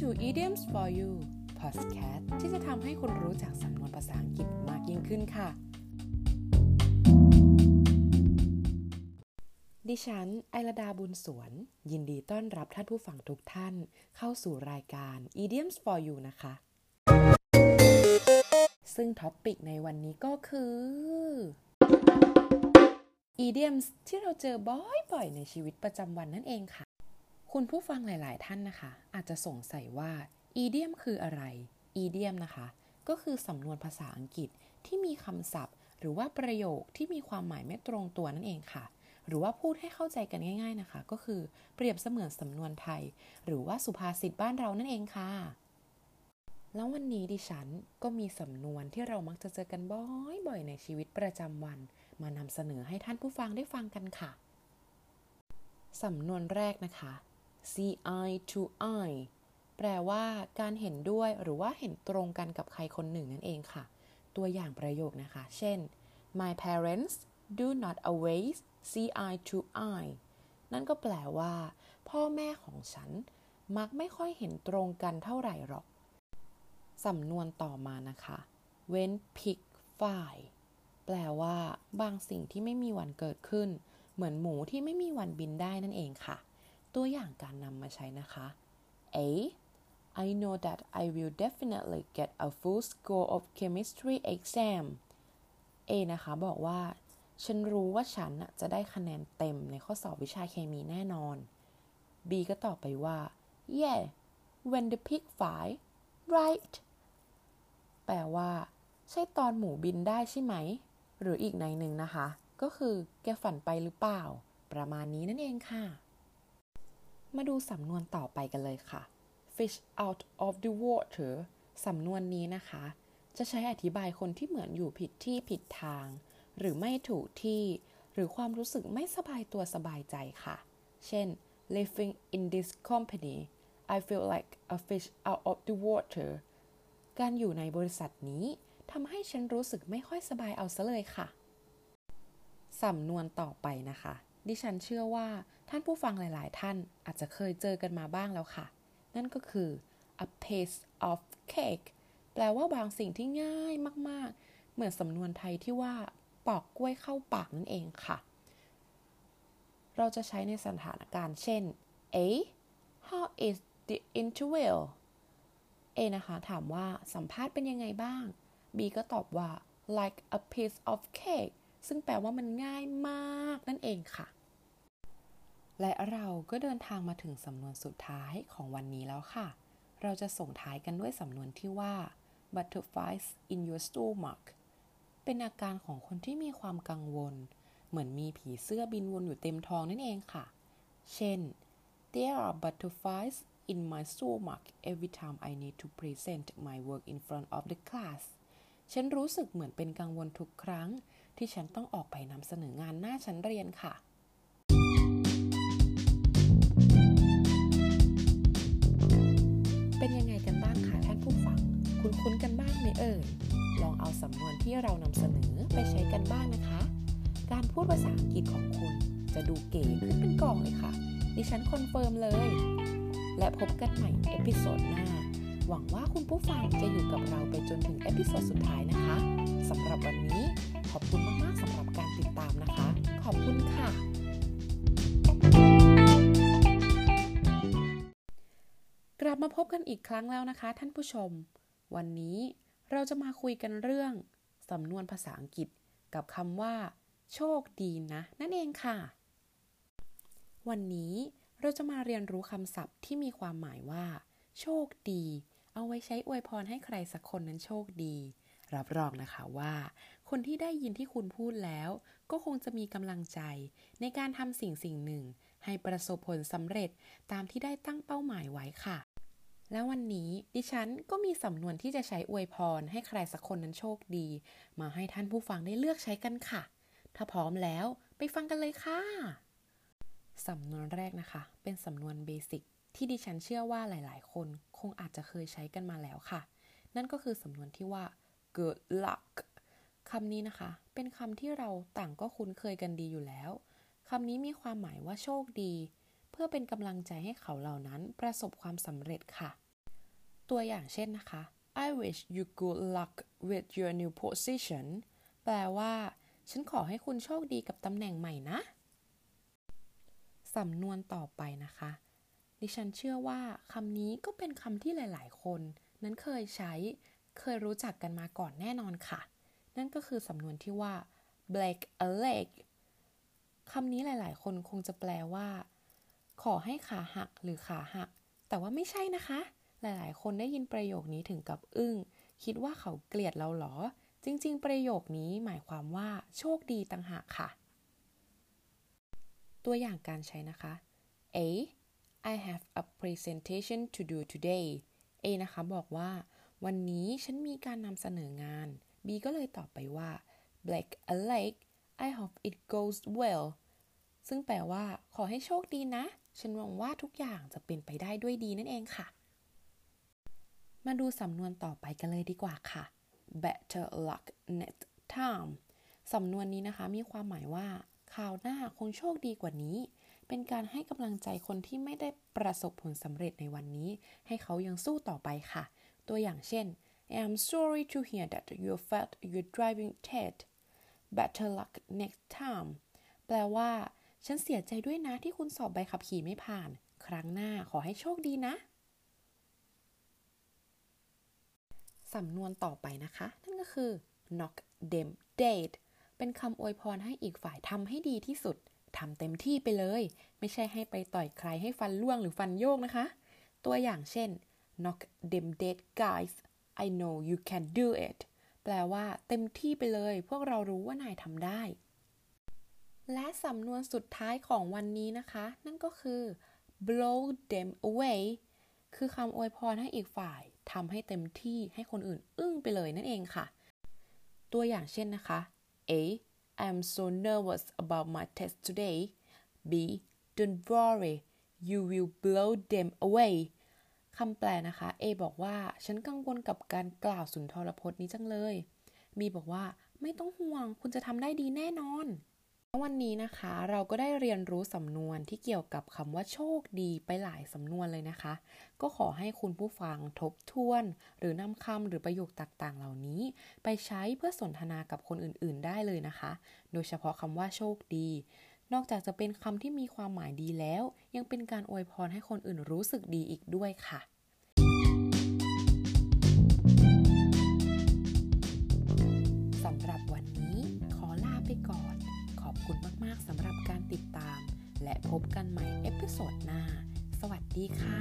to Idioms for You podcast ที่จะทำให้คุณรู้จักสำนวนภาษาอังกฤษมากยิ่งขึ้นค่ะ ดิฉัน ไอรดาบุญสวน ยินดีต้อนรับท่านผู้ฟังทุกท่านเข้าสู่รายการ Idioms for You นะคะ ซึ่งท็อปปิกในวันนี้ก็คือ idioms ที่เราเจอบ่อยๆ ในชีวิตประจำวันนั่นเองค่ะ คุณผู้ฟังหลาย ๆ ท่านนะคะ อาจจะสงสัยว่า idiom คืออะไร idiom นะคะ ก็คือสำนวนภาษาอังกฤษที่มีคำศัพท์ หรือว่าประโยคที่มีความหมายไม่ตรงตัวนั่นเองค่ะ หรือว่าพูดให้เข้าใจกันง่าย ๆนะคะ ก็คือเปรียบเสมือนสำนวนไทย หรือว่าสุภาษิตบ้านเรานั่นเองค่ะ แล้ววันนี้ดิฉันก็มีสำนวนที่เรามักจะเจอกันบ่อยๆในชีวิตประจำวัน มานำเสนอให้ท่านผู้ฟังได้ฟังกันค่ะสำนวนแรกนะคะ see eye to eye แปลว่าการเห็นด้วยหรือว่าเห็นตรงกันกับใครคนหนึ่งนั่นเองค่ะ ตัวอย่างประโยคนะคะ เช่น my parents do not always see eye to eye นั่นก็แปลว่า พ่อแม่ของฉัน มักไม่ค่อยเห็นตรงกันเท่าไหร่หรอก สำนวนต่อมานะคะ when pig fly แปลว่า บางสิ่งที่ไม่มีวันเกิดขึ้น เหมือนหมูที่ไม่มีวันบินได้นั่นเองค่ะ ตัวอย่างการนำมาใช้นะคะ A I know that I will definitely get a full score of chemistry exam A นะคะ บอกว่า ฉันรู้ว่าฉันจะได้คะแนนเต็มในข้อสอบวิชาเคมีแน่นอน B ก็ตอบไปว่า yeah when the pig fly right แปลว่า ใช่ตอนหมูบินได้ใช่ไหม หรืออีกในหนึ่งนะคะ ก็คือแกฝันไปหรือเปล่า ประมาณนี้นั่นเองค่ะ มาดูสำนวนต่อไปกันเลยค่ะ fish out of the water สำนวนนี้นะคะ จะใช้อธิบายคนที่เหมือนอยู่ผิดที่ผิดทาง หรือไม่ถูกที่ หรือความรู้สึกไม่สบายตัวสบายใจค่ะ เช่น living in this company I feel like a fish out of the water การอยู่ในบริษัทนี้ทำให้ฉันรู้สึกไม่ค่อยสบายเอาซะเลยค่ะ สำนวนต่อไปนะคะ ดิฉันเชื่อว่า ท่านผู้ฟังหลาย ๆ ท่านอาจจะเคยเจอกันมาบ้างแล้วค่ะ นั่นก็คือ a piece of cake แปลว่าบางสิ่งที่ง่ายมาก ๆ เหมือนสำนวนไทยที่ว่าปอกกล้วยเข้าปากนั่นเองค่ะ เราจะใช้ในสถานการณ์เช่น A how is the interview A นะคะ ถามว่าสัมภาษณ์เป็นยังไงบ้าง B ก็ตอบว่า like a piece of cake ซึ่งแปลว่ามันง่ายมากนั่นเองค่ะ และเราก็เดินทางมาถึงสำนวนสุดท้ายของวันนี้แล้วค่ะ เราจะส่งท้ายกันด้วยสำนวนที่ว่า butterflies in your stomach เป็นอาการของคนที่มีความกังวล เหมือนมีผีเสื้อบินวนอยู่เต็มท้องนั่นเองค่ะ เช่น there are butterflies in my stomach every time I need to present my work in front of the class ฉันรู้สึกเหมือนเป็นกังวลทุกครั้ง ที่ฉันต้องออกไปนำเสนองานหน้าชั้นเรียนค่ะ เป็นยังไงกันบ้างคะท่านผู้ฟัง คุ้นๆกันบ้างไหมเอ่ย ลองเอาสำนวนที่เรานำเสนอไปใช้กันบ้างนะคะ การพูดภาษาอังกฤษของคุณ จะดูเก๋ขึ้นเป็นกองเลยค่ะ ดิฉัน confirm เลย และพบกันใหม่ episode หน้า หวังว่าคุณผู้ฟังจะอยู่กับเราไปจนถึง episode สุดท้ายนะคะสำหรับวันนี้ขอบคุณมากๆสำหรับการติดตามนะคะ ขอบคุณค่ะ ลับมาพบกันอีกครั้งแล้วนะคะ ท่านผู้ชม วันนี้เราจะมาคุยกันเรื่อง สำนวนภาษาอังกฤษ กับคำว่า โชคดีนะ นั่นเองค่ะ วันนี้เราจะมาเรียนรู้คำศัพท์ที่มีความหมายว่า โชคดี เอาไว้ใช้อวยพรให้ใครสักคนนั้นโชคดี รับรองนะคะว่า คนที่ได้ยินที่คุณพูดแล้ว ก็คงจะมีกำลังใจ ในการทำสิ่งสิ่งหนึ่ง ให้ประสบผลสำเร็จตามที่ได้ตั้งเป้าหมายไว้ค่ะ แล้ววันนี้ดิฉันก็มีสำนวนที่จะใช้อวยพร ให้ใครสักคนนั้นโชคดี มาให้ท่านผู้ฟังได้เลือกใช้กันค่ะ ถ้าพร้อมแล้วไปฟังกันเลยค่ะ สำนวนแรกนะคะ เป็นสำนวนเบสิกที่ดิฉันเชื่อว่าหลาย ๆ คนคงอาจจะเคยใช้กันมาแล้วค่ะ นั่นก็คือสำนวนที่ว่า good luck คำนี้นะคะ เป็นคำที่เราต่างก็คุ้นเคยกันดีอยู่แล้วคำนี้มีความหมายว่าโชคดี เพื่อเป็นกำลังใจให้เขาเหล่านั้นประสบความสำเร็จค่ะ ตัวอย่างเช่นนะคะ I wish you good luck with your new position แปลว่า ฉันขอให้คุณโชคดีกับตำแหน่งใหม่นะ สำนวนต่อไปนะคะ ดิฉันเชื่อว่าคำนี้ก็เป็นคำที่หลาย ๆ คน นั้นเคยใช้ เคยรู้จักกันมาก่อนแน่นอนค่ะ นั่นก็คือสำนวนที่ว่า break a leg คำนี้หลาย ๆ คนคงจะแปลว่า ขอให้ขาหักหรือขาหัก แต่ว่าไม่ใช่นะคะ หลายๆ คนได้ยินประโยคนี้ถึงกับอึ้ง คิดว่าเขาเกลียดเราหรอ จริง ๆ ประโยคนี้หมายความว่า โชคดีต่างหากค่ะ ตัวอย่างการใช้นะคะ A I have a presentation to do today A นะคะบอกว่า วันนี้ฉันมีการนำเสนองาน B ก็เลยตอบไปว่า Black a leg I hope it goes well ซึ่งแปลว่า ขอให้โชคดีนะ ฉันหวังว่าทุกอย่างจะเป็นไปได้ด้วยดีนั่นเองค่ะ มาดูสำนวนต่อไปกันเลยดีกว่าค่ะ better luck next time สำนวนนี้นะคะมีความหมายว่าคราวหน้าคงโชคดีกว่านี้ เป็นการให้กำลังใจคนที่ไม่ได้ประสบผลสำเร็จในวันนี้ ให้เขายังสู้ต่อไปค่ะ ตัวอย่างเช่น I'm sorry to hear that you failed your driving test better luck next time แปลว่า ฉันเสียใจด้วยนะที่คุณสอบใบขับขี่ไม่ผ่าน ครั้งหน้าขอให้โชคดีนะสำนวนต่อไปนะคะ นั่นก็คือ knock them dead เป็นคำอวยพรให้อีกฝ่ายทำให้ดีที่สุดทำเต็มที่ไปเลย ไม่ใช่ให้ไปต่อยใครให้ฟันล่วงหรือฟันโยกนะคะ ตัวอย่างเช่น knock them dead guys I know you can do it แปลว่าเต็มที่ไปเลย พวกเรารู้ว่านายทำได้ และสำนวนสุดท้ายของวันนี้นะคะ นั่นก็คือ blow them away คือคำอวยพรให้อีกฝ่ายทำให้เต็มที่ให้คนอื่นอึ้งไปเลยนั่นเองค่ะ ตัวอย่างเช่นนะคะ A I'm so nervous about my test today B Don't worry you will blow them away คำแปลนะคะ A บอกว่าฉันกังวลกับการกล่าวสุนทรพจน์นี้จังเลย B บอกว่าไม่ต้องห่วงคุณจะทำได้ดีแน่นอน วันนี้นะคะเราก็ได้เรียนรู้สำนวนที่เกี่ยวกับคำว่าโชคดีไปหลายสำนวนเลยนะคะ ก็ขอให้คุณผู้ฟังทบทวน หรือนำคำหรือประโยคต่างๆ เหล่านี้ ไปใช้เพื่อสนทนากับคนอื่นๆ ได้เลยนะคะ โดยเฉพาะคำว่าโชคดี นอกจากจะเป็นคำที่มีความหมายดีแล้ว ยังเป็นการอวยพรให้คนอื่นรู้สึกดีอีกด้วยค่ะ พบกันใหม่เอพิโซดหน้า สวัสดีค่ะ